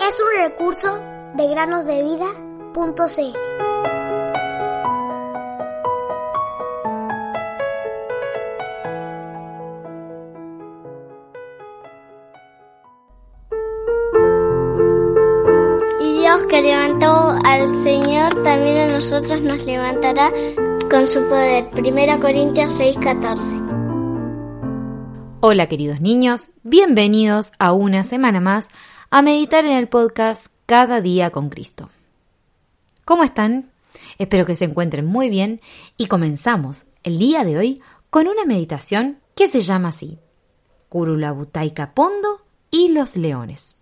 Es un recurso de granosdevida.cl. Que levantó al Señor, también a nosotros nos levantará con su poder. Primera Corintios 6:14. Hola queridos niños, bienvenidos a una semana más a meditar en el podcast Cada día con Cristo. ¿Cómo están? Espero que se encuentren muy bien y comenzamos el día de hoy con una meditación que se llama así, Curulabutaika Pondo y los leones.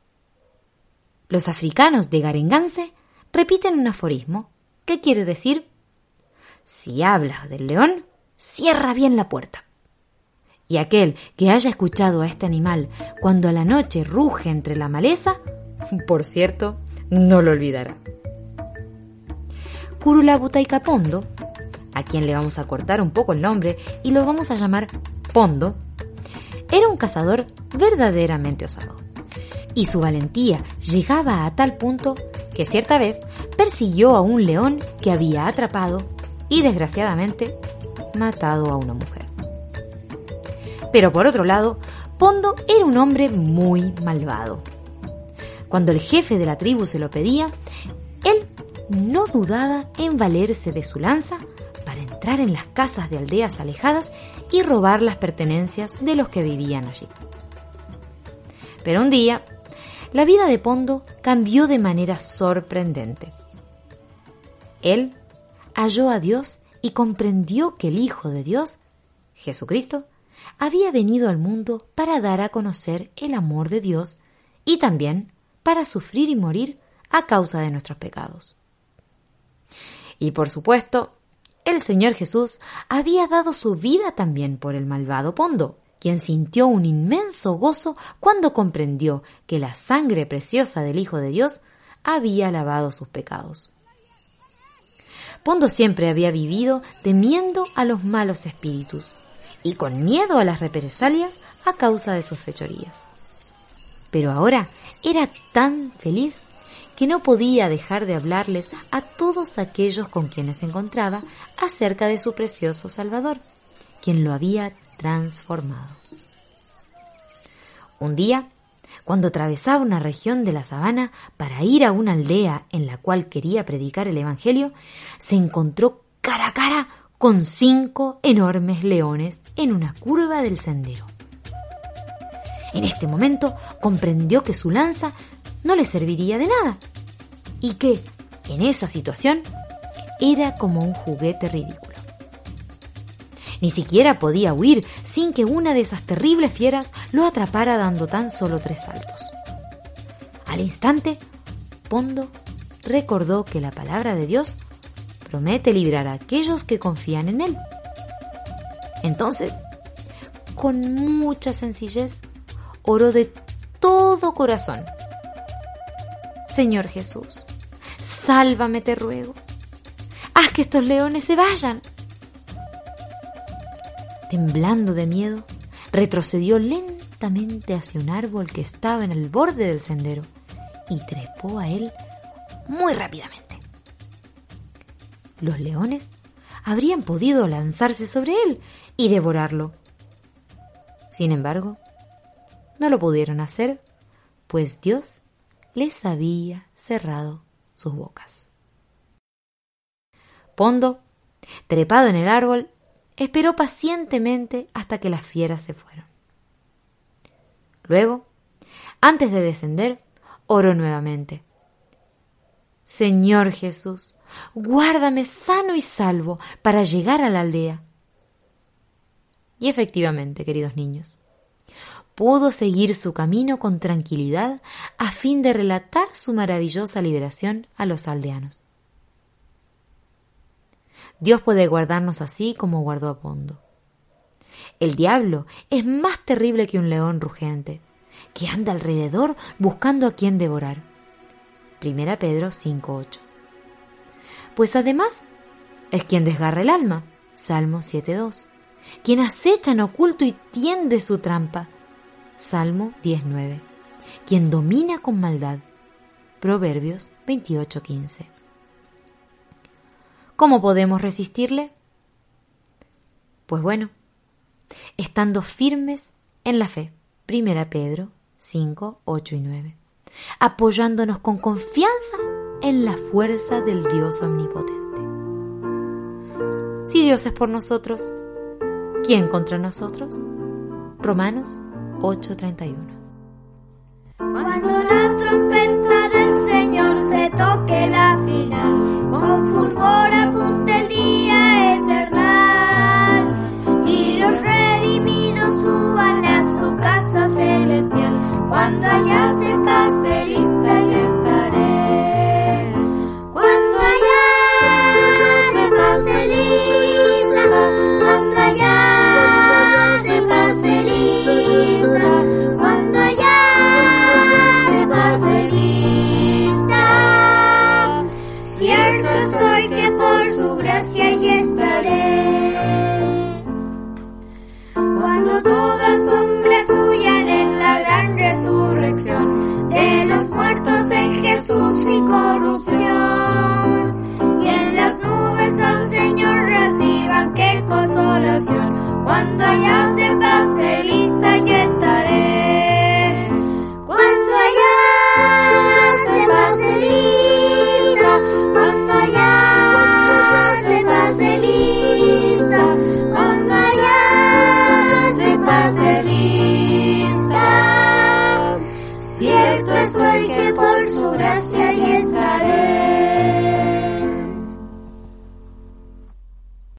Los africanos de Garenganse repiten un aforismo que quiere decir, si hablas del león, cierra bien la puerta y aquel que haya escuchado a este animal cuando la noche ruge entre la maleza, por cierto, no lo olvidará. Curulabutaika Pondo, a quien le vamos a cortar un poco el nombre y lo vamos a llamar Pondo, era un cazador verdaderamente osado. Y su valentía llegaba a tal punto que cierta vez persiguió a un león que había atrapado y desgraciadamente matado a una mujer. Pero por otro lado, Pondo era un hombre muy malvado. Cuando el jefe de la tribu se lo pedía, él no dudaba en valerse de su lanza para entrar en las casas de aldeas alejadas y robar las pertenencias de los que vivían allí. Pero un día, la vida de Pondo cambió de manera sorprendente. Él halló a Dios y comprendió que el Hijo de Dios, Jesucristo, había venido al mundo para dar a conocer el amor de Dios y también para sufrir y morir a causa de nuestros pecados. Y por supuesto, el Señor Jesús había dado su vida también por el malvado Pondo, quien sintió un inmenso gozo cuando comprendió que la sangre preciosa del Hijo de Dios había lavado sus pecados. Pondo siempre había vivido temiendo a los malos espíritus, y con miedo a las represalias a causa de sus fechorías. Pero ahora era tan feliz que no podía dejar de hablarles a todos aquellos con quienes se encontraba acerca de su precioso Salvador, quien lo había transformado. Un día, cuando atravesaba una región de la sabana para ir a una aldea en la cual quería predicar el Evangelio, se encontró cara a cara con cinco enormes leones en una curva del sendero. En este momento comprendió que su lanza no le serviría de nada y que, en esa situación, era como un juguete ridículo. Ni siquiera podía huir sin que una de esas terribles fieras lo atrapara dando tan solo tres saltos. Al instante, Pondo recordó que la palabra de Dios promete librar a aquellos que confían en Él. Entonces, con mucha sencillez, oró de todo corazón. Señor Jesús, sálvame te ruego. Haz que estos leones se vayan. Temblando de miedo, retrocedió lentamente hacia un árbol que estaba en el borde del sendero y trepó a él muy rápidamente los leones habrían podido lanzarse sobre él y devorarlo. Sin embargo, no lo pudieron hacer, pues Dios les había cerrado sus bocas. Pondo, trepado en el árbol, esperó pacientemente hasta que las fieras se fueron. Luego, antes de descender, oró nuevamente. Señor Jesús, guárdame sano y salvo para llegar a la aldea. Y efectivamente, queridos niños, pudo seguir su camino con tranquilidad a fin de relatar su maravillosa liberación a los aldeanos. Dios puede guardarnos así como guardó a Pondo. El diablo es más terrible que un león rugente, que anda alrededor buscando a quien devorar. Primera Pedro 5.8 pues además es quien desgarra el alma, Salmo 7.2, quien acecha en oculto y tiende su trampa, Salmo 19. Quien domina con maldad. Proverbios 28:15. ¿Cómo podemos resistirle? Pues bueno, estando firmes en la fe. Primera Pedro 5, 8 y 9. Apoyándonos con confianza en la fuerza del Dios omnipotente. Si Dios es por nosotros, ¿quién contra nosotros? Romanos 8:31. Cuando la trompeta del Señor se toque la final, Jesús y corrupción. Y en las nubes al Señor reciban qué consolación. Cuando allá se pase lista yo estaré. Cuando allá se pase lista, cuando allá se pase lista, cuando allá se pase lista. Cierto estoy que por Gracias.